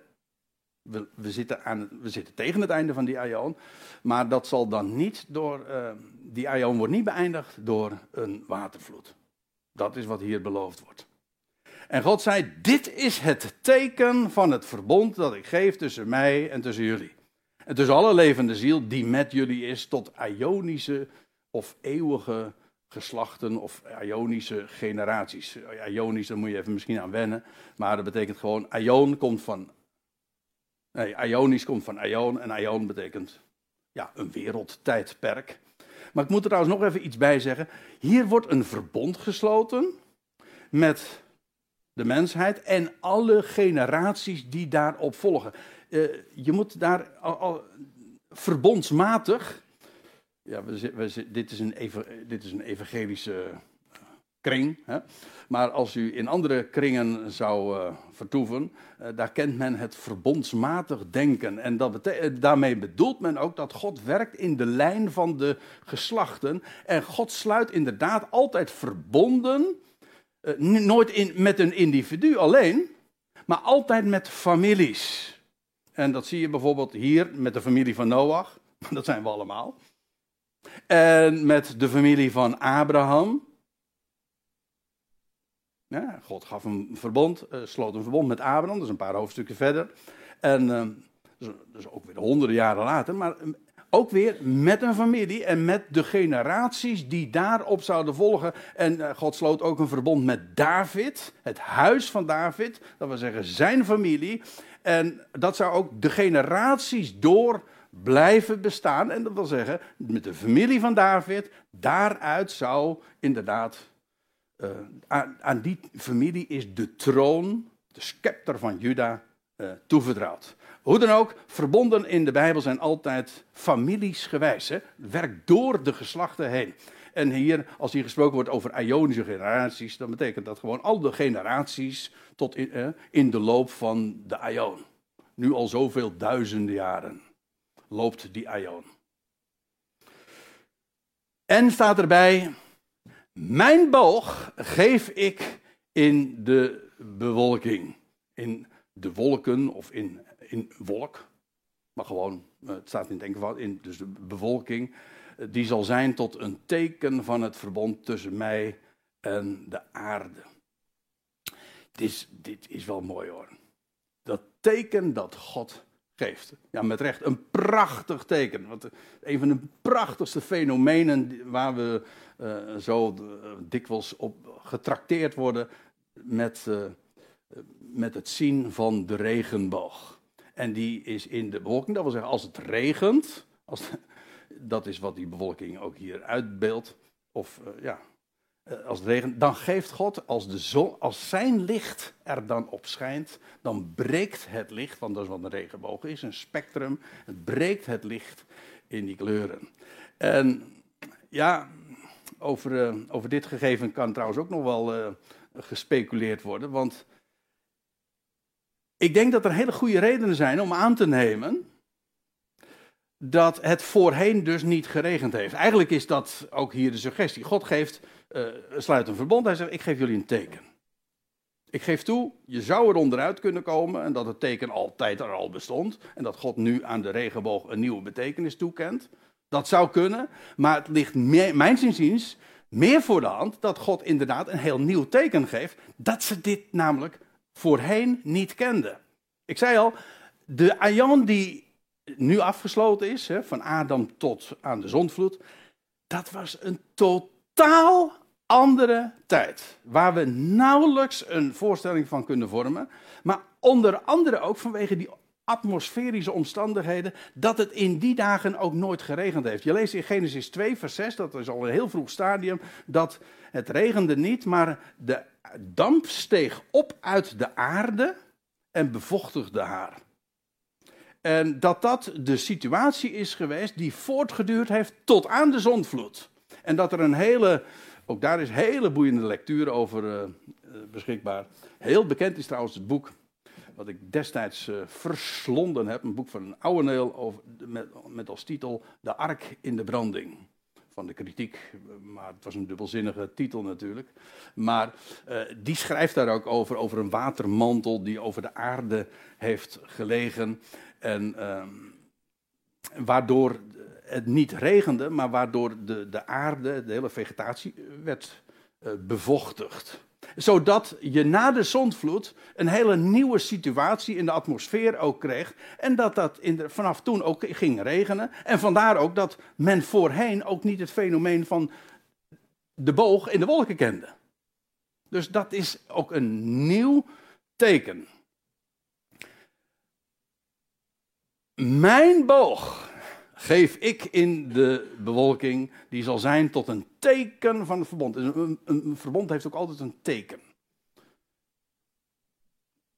We, zitten, aan, we zitten tegen het einde van die aion. Maar dat zal dan niet door, uh, die aion wordt niet beëindigd door een watervloed. Dat is wat hier beloofd wordt. En God zei: Dit is het teken van het verbond dat ik geef tussen mij en tussen jullie. En tussen alle levende ziel die met jullie is, tot Ionische of eeuwige geslachten of Ionische generaties. Ionisch, daar moet je even misschien aan wennen. Maar dat betekent gewoon: Ion komt van. Nee, Ionisch komt van Ion en Ion betekent ja, een wereldtijdperk. Maar ik moet er trouwens nog even iets bij zeggen. Hier wordt een verbond gesloten met de mensheid en alle generaties die daarop volgen. Uh, je moet daar al, verbondsmatig. Ja, we, we, dit, is een dit is een evangelische eh, kring. Hè? Maar als u in andere kringen zou uh, vertoeven, daar kent men het verbondsmatig denken. En dat daarmee bedoelt men ook dat God werkt in de lijn van de geslachten. En God sluit inderdaad altijd verbonden nooit in, met een individu alleen, maar altijd met families. En dat zie je bijvoorbeeld hier met de familie van Noach. Dat zijn we allemaal. En met de familie van Abraham. God gaf een verbond, uh, sloot een verbond met Abraham, dat is een paar hoofdstukken verder. En uh, dat is ook weer honderden jaren later, maar ook weer met een familie en met de generaties die daarop zouden volgen. En uh, God sloot ook een verbond met David, het huis van David, dat wil zeggen zijn familie. En dat zou ook de generaties door blijven bestaan. En dat wil zeggen, met de familie van David, daaruit zou inderdaad, uh, aan, aan, die familie is de troon, de scepter van Juda, uh, toevertrouwd. Hoe dan ook, verbonden in de Bijbel zijn altijd familiesgewijs. Hè? Werkt door de geslachten heen. En hier, als hier gesproken wordt over Ionische generaties, dan betekent dat gewoon al de generaties tot in, in de loop van de Ion. Nu al zoveel duizenden jaren loopt die Ion. En staat erbij, mijn boog geef ik in de bewolking. In de wolken of in in wolk, maar gewoon, eh, het staat in het enkelvoud, in dus de bewolking, eh, die zal zijn tot een teken van het verbond tussen mij en de aarde. Dit is, dit is wel mooi hoor. Dat teken dat God geeft. Ja, met recht, een prachtig teken. Want een van de prachtigste fenomenen waar we zo dikwijls op getrakteerd worden met, met het zien van de regenboog. En die is in de bewolking. Dat wil zeggen, als het regent, als, dat is wat die bewolking ook hier uitbeeldt. Of uh, ja, uh, als het regent, dan geeft God, als, de zon, als zijn licht er dan op schijnt, dan breekt het licht, want dat is wat een regenboog is, een spectrum. Het breekt het licht in die kleuren. En ja, over, uh, over dit gegeven kan trouwens ook nog wel gespeculeerd worden, want ik denk dat er hele goede redenen zijn om aan te nemen dat het voorheen dus niet geregend heeft. Eigenlijk is dat ook hier de suggestie. God geeft, uh, sluit een verbond. Hij zegt, ik geef jullie een teken. Ik geef toe, je zou er onderuit kunnen komen en dat het teken altijd er al bestond. En dat God nu aan de regenboog een nieuwe betekenis toekent. Dat zou kunnen, maar het ligt meer, inziens meer voor de hand dat God inderdaad een heel nieuw teken geeft. Dat ze dit namelijk voorheen niet kende. Ik zei al, de aion die nu afgesloten is, van Adam tot aan de zondvloed, dat was een totaal andere tijd. Waar we nauwelijks een voorstelling van kunnen vormen. Maar onder andere ook vanwege die atmosferische omstandigheden, dat het in die dagen ook nooit geregend heeft. Je leest in Genesis 2, vers 6, dat is al een heel vroeg stadium, dat het regende niet, maar de damp steeg op uit de aarde en bevochtigde haar. En dat dat de situatie is geweest die voortgeduurd heeft tot aan de zondvloed. En dat er een hele, ook daar is hele boeiende lectuur over uh, beschikbaar. Heel bekend is trouwens het boek wat ik destijds uh, verslonden heb. Een boek van een oude neel met, met als titel De Ark in de Branding van de kritiek, maar het was een dubbelzinnige titel natuurlijk. Maar uh, die schrijft daar ook over, over een watermantel die over de aarde heeft gelegen. En uh, waardoor het niet regende, maar waardoor de, de aarde, de hele vegetatie, werd uh, bevochtigd zodat je na de zondvloed een hele nieuwe situatie in de atmosfeer ook kreeg. En dat dat vanaf toen ook ging regenen. En vandaar ook dat men voorheen ook niet het fenomeen van de boog in de wolken kende. Dus dat is ook een nieuw teken. Mijn boog geef ik in de bewolking, die zal zijn tot een teken van het verbond. Een, een, verbond heeft ook altijd een teken.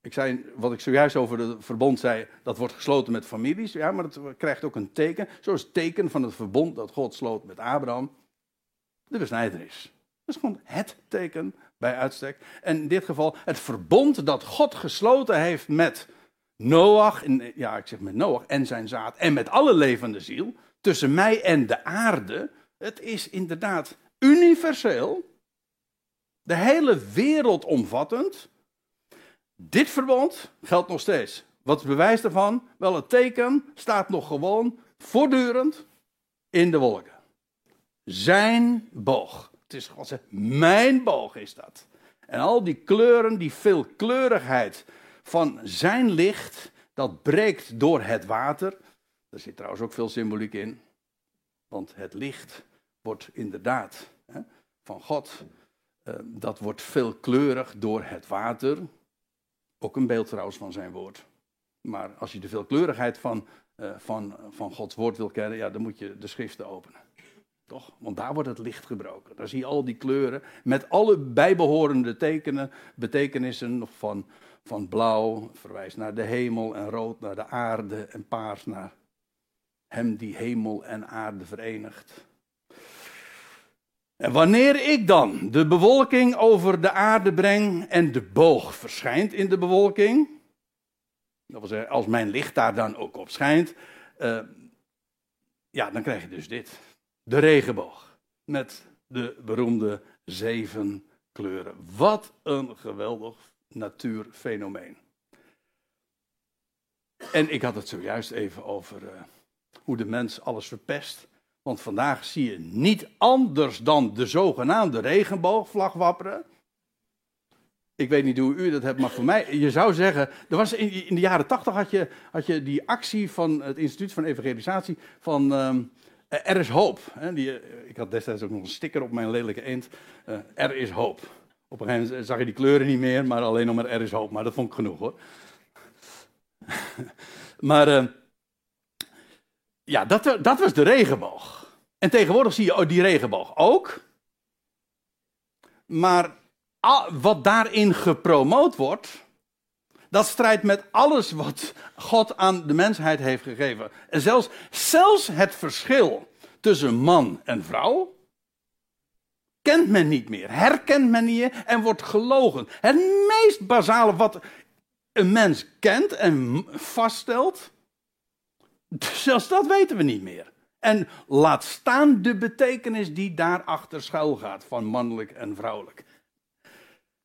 Ik zei, wat ik zojuist over het verbond zei, dat wordt gesloten met families, ja, maar dat krijgt ook een teken. Zoals het teken van het verbond dat God sloot met Abraham, de besnijdenis. Dat is gewoon het teken bij uitstek. En in dit geval het verbond dat God gesloten heeft met Noach, ja, ik zeg met Noach en zijn zaad en met alle levende ziel, tussen mij en de aarde, het is inderdaad universeel, de hele wereld omvattend. Dit verbond geldt nog steeds. Wat is het bewijs daarvan? Wel, het teken staat nog gewoon voortdurend in de wolken. Zijn boog. Het is God mijn boog is dat. En al die kleuren, die veelkleurigheid van zijn licht, dat breekt door het water. Er zit trouwens ook veel symboliek in. Want het licht wordt inderdaad hè, van God, uh, dat wordt veelkleurig door het water. Ook een beeld trouwens van zijn woord. Maar als je de veelkleurigheid van, uh, van, van Gods woord wil kennen, ja, dan moet je de schriften openen. Toch? Want daar wordt het licht gebroken. Daar zie je al die kleuren met alle bijbehorende tekenen, betekenissen van, van blauw, verwijst naar de hemel en rood naar de aarde en paars naar hem die hemel en aarde verenigt. En wanneer ik dan de bewolking over de aarde breng en de boog verschijnt in de bewolking, dat wil zeggen, als mijn licht daar dan ook op schijnt, uh, ja, dan krijg je dus dit. De regenboog. Met de beroemde zeven kleuren. Wat een geweldig natuurfenomeen. En ik had het zojuist even over uh, hoe de mens alles verpest. Want vandaag zie je niet anders dan de zogenaamde regenboogvlag wapperen. Ik weet niet hoe u dat hebt, maar voor mij, je zou zeggen, er was in, in de jaren tachtig had je, had je die actie van het Instituut van Evangelisatie van um, Er is hoop. Hè, die, eh, ik had destijds ook nog een sticker op mijn lelijke eend. Er is hoop. Op een gegeven moment zag je die kleuren niet meer, maar alleen nog maar er is hoop. Maar dat vond ik genoeg hoor. maar uh, ja, dat, dat was de regenboog. En tegenwoordig zie je die regenboog ook. Maar wat daarin gepromoot wordt, dat strijdt met alles wat God aan de mensheid heeft gegeven. En zelfs, zelfs het verschil tussen man en vrouw kent men niet meer, herkent men niet meer en wordt gelogen. Het meest basale wat een mens kent en vaststelt, zelfs dat weten we niet meer. En laat staan de betekenis die daarachter schuil gaat van mannelijk en vrouwelijk.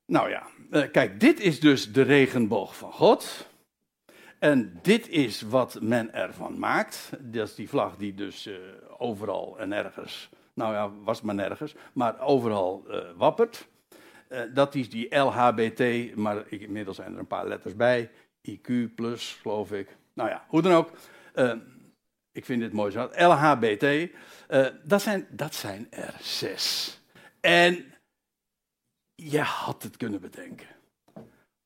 Nou ja, eh, kijk, dit is dus de regenboog van God. En dit is wat men ervan maakt. Dat is die vlag die dus uh, overal en nergens, nou ja, was maar nergens, maar overal uh, wappert. Uh, dat is die LHBT, maar inmiddels zijn er een paar letters bij. IQ plus, geloof ik. Nou ja, hoe dan ook. ik vind dit mooi zo. LHBT, dat, zijn, dat zijn er zes. En je had het kunnen bedenken.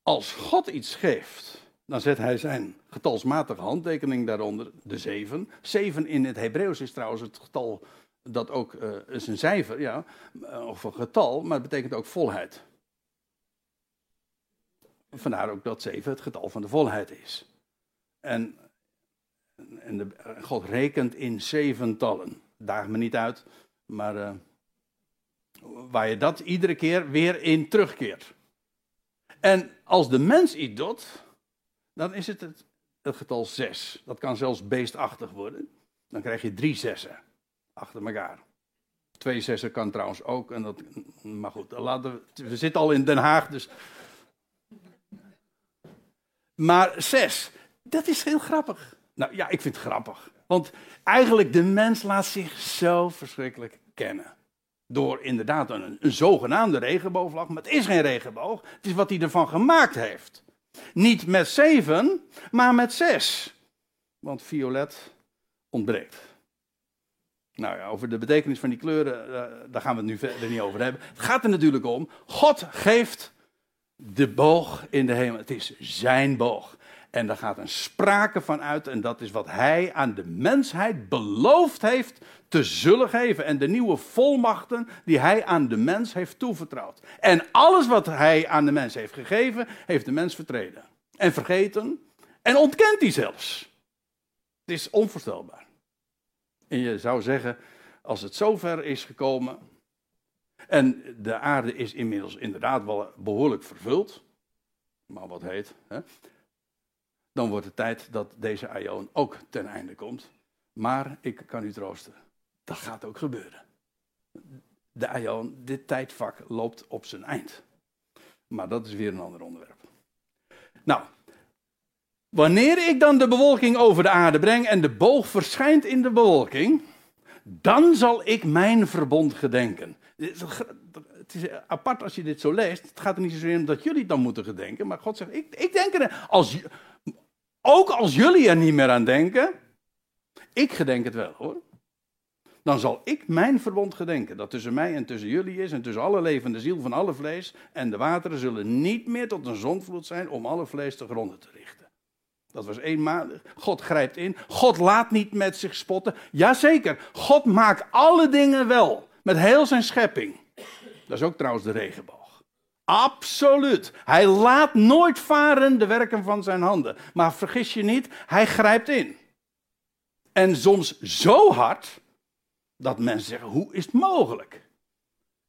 Als God iets geeft, dan zet hij zijn getalsmatige handtekening daaronder, de zeven. Zeven in het Hebreeuws is trouwens het getal dat ook uh, is een cijfer, ja, eh, of een getal, maar het betekent ook volheid. Vandaar ook dat zeven het getal van de volheid is. En, en de, God rekent in zeventallen. Daag me niet uit, maar waar je dat iedere keer weer in terugkeert. En als de mens iets doet, dan is het het, het getal 6. Dat kan zelfs beestachtig worden. Dan krijg je drie zessen achter elkaar. Twee zessen kan trouwens ook. En dat, maar goed, we, zitten al in Den Haag, dus. Maar zes, dat is heel grappig. Nou ja, ik vind het grappig. Want eigenlijk de mens laat zich zo verschrikkelijk kennen. Door inderdaad een, een zogenaamde regenboogvlag, maar het is geen regenboog. Het is wat hij ervan gemaakt heeft. Niet met zeven, maar met zes. Want violet ontbreekt. Nou ja, over de betekenis van die kleuren, uh, daar gaan we het nu verder niet over hebben. Het gaat er natuurlijk om, God geeft de boog in de hemel. Het is zijn boog. En daar gaat een sprake van uit. En dat is wat hij aan de mensheid beloofd heeft te zullen geven. En de nieuwe volmachten die hij aan de mens heeft toevertrouwd. En alles wat hij aan de mens heeft gegeven, heeft de mens vertreden. En vergeten. En ontkent hij zelfs. Het is onvoorstelbaar. En je zou zeggen, als het zover is gekomen. En de aarde is inmiddels inderdaad wel behoorlijk vervuld. Maar wat heet. Hè? dan wordt het tijd dat deze aion ook ten einde komt. Maar ik kan u troosten, dat gaat ook gebeuren. De aion, dit tijdvak loopt op zijn eind. Maar dat is weer een ander onderwerp. Nou, Wanneer ik dan de bewolking over de aarde breng en de boog verschijnt in de bewolking, dan zal ik mijn verbond gedenken. Het is apart als je dit zo leest. Het gaat er niet zozeer om dat jullie het dan moeten gedenken, maar God zegt, ik, ik denk er, als, ook als jullie er niet meer aan denken, ik gedenk het wel hoor. Dan zal ik mijn verbond gedenken, dat tussen mij en tussen jullie is en tussen alle levende ziel van alle vlees. En de wateren zullen niet meer tot een zondvloed zijn om alle vlees te gronden te richten. Dat was eenmalig. God grijpt in. God laat niet met zich spotten. Jazeker, God maakt alle dingen wel. Met heel zijn schepping. Dat is ook trouwens de regenboog. Absoluut. Hij laat nooit varen de werken van zijn handen. Maar vergis je niet, hij grijpt in. En soms zo hard dat mensen zeggen: hoe is het mogelijk?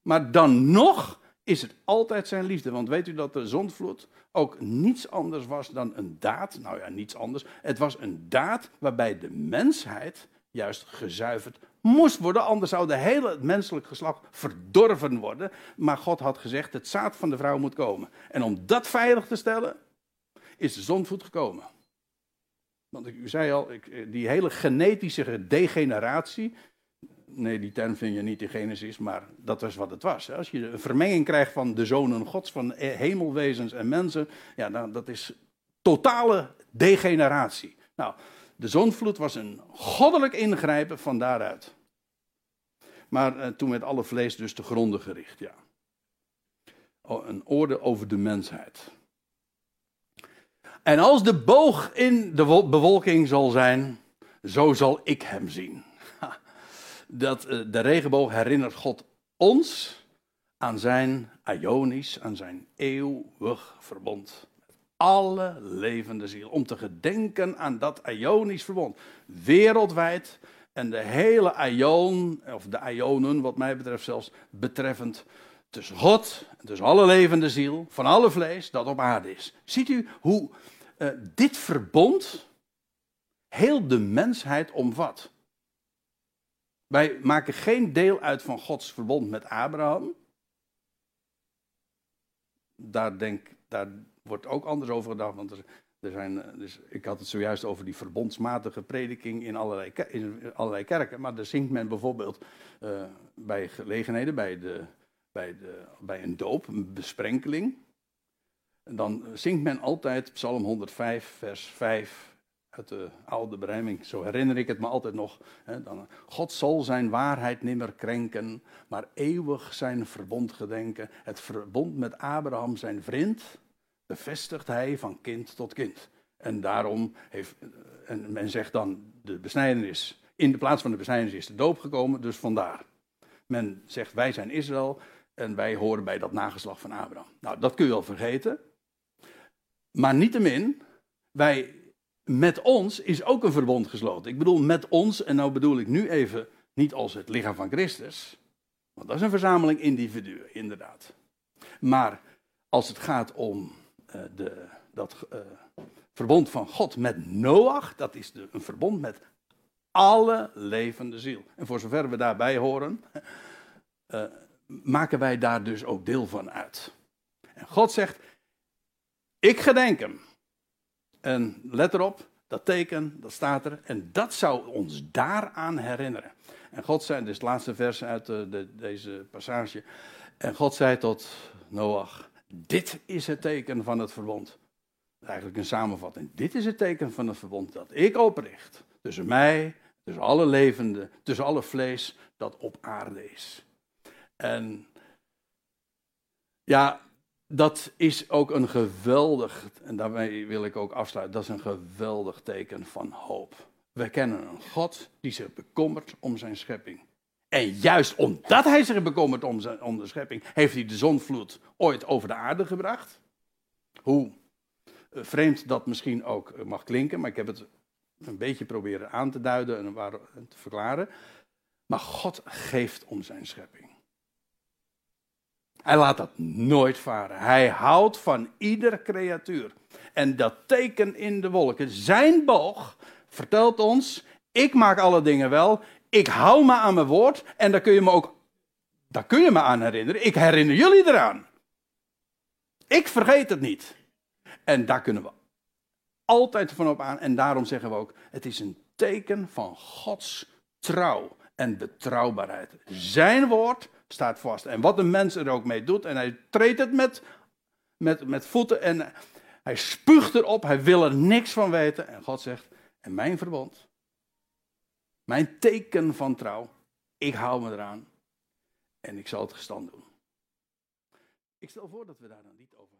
Maar dan nog is het altijd zijn liefde. Want weet u dat de zondvloed ook niets anders was dan een daad? Nou ja, niets anders. Het was een daad waarbij de mensheid juist gezuiverd moest worden. Anders zou de hele menselijk geslacht verdorven worden. Maar God had gezegd: het zaad van de vrouw moet komen. En om dat veilig te stellen, is de zondvloed gekomen. Want ik, u zei al, ik, die hele genetische degeneratie, Nee, die term vind je niet in Genesis, maar dat was wat het was. Als je een vermenging krijgt van de zonen gods, van hemelwezens en mensen, ja, dat is totale degeneratie. Nou, de zonvloed was een goddelijk ingrijpen van daaruit. Maar eh, toen werd alle vlees dus te gronden gericht, ja. Oh, een orde over de mensheid. En als de boog in de bewolking zal zijn, zo zal ik hem zien dat eh, de regenboog herinnert God ons aan zijn Ionisch, aan zijn eeuwig verbond. Alle levende ziel. Om te gedenken aan dat Ionisch verbond. Wereldwijd. En de hele Ion, of de Ionen wat mij betreft zelfs, betreffend tussen God, tussen alle levende ziel, van alle vlees dat op aarde is. Ziet u hoe uh, dit verbond heel de mensheid omvat? Wij maken geen deel uit van Gods verbond met Abraham. Daar, denk, daar wordt ook anders over gedacht. Want er, er zijn, eh, dus ik had het zojuist over die verbondsmatige prediking in allerlei, in allerlei kerken. Maar daar zingt men bijvoorbeeld uh, bij gelegenheden, bij, de, bij, de, bij een doop, een besprenkeling. En dan zingt men altijd Psalm 105, vers 5 uit de oude berijming, zo herinner ik het me altijd nog. Hè, dan, God zal zijn waarheid nimmer krenken, maar eeuwig zijn verbond gedenken. Het verbond met Abraham, zijn vriend, bevestigt hij van kind tot kind. En daarom heeft, en men zegt dan, de besnijdenis, in de plaats van de besnijdenis is de doop gekomen, dus vandaar. Men zegt, wij zijn Israël en wij horen bij dat nageslag van Abraham. Nou, dat kun je wel vergeten. Maar niettemin, wij met ons is ook een verbond gesloten. Ik bedoel met ons, en nou bedoel ik nu even niet als het lichaam van Christus, want dat is een verzameling individuen, inderdaad. Maar als het gaat om uh, de, dat uh, verbond van God met Noach, dat is een verbond met alle levende ziel. En voor zover we daarbij horen, uh, maken wij daar dus ook deel van uit. En God zegt, ik gedenk hem. En let erop, dat teken, dat staat er. En dat zou ons daaraan herinneren. En God zei, dit is het laatste vers uit de, de, deze passage. En God zei tot Noach, dit is het teken van het verbond. Eigenlijk een samenvatting. Dit is het teken van het verbond dat ik opricht. Tussen mij, tussen alle levenden, tussen alle vlees dat op aarde is. En ja, dat is ook een geweldig, en daarmee wil ik ook afsluiten, dat is een geweldig teken van hoop. We kennen een God die zich bekommert om zijn schepping. En juist omdat hij zich bekommert om, zijn, om de schepping, heeft hij de zonvloed ooit over de aarde gebracht. Hoe eh, vreemd dat misschien ook mag klinken, maar ik heb het een beetje proberen aan te duiden en te verklaren. Maar God geeft om zijn schepping. Hij laat dat nooit varen. Hij houdt van ieder creatuur. En dat teken in de wolken, zijn boog, vertelt ons: ik maak alle dingen wel. Ik hou me aan mijn woord. En daar kun je me ook daar kun je me aan herinneren. Ik herinner jullie eraan. Ik vergeet het niet. En daar kunnen we altijd van op aan. En daarom zeggen we ook: het is een teken van Gods trouw en betrouwbaarheid. Zijn woord staat vast. En wat een mens er ook mee doet, en hij treedt het met, met, met voeten en hij spuugt erop, hij wil er niks van weten. En God zegt: En mijn verbond, mijn teken van trouw, ik hou me eraan en ik zal het gestand doen. Ik stel voor dat we daar dan niet over.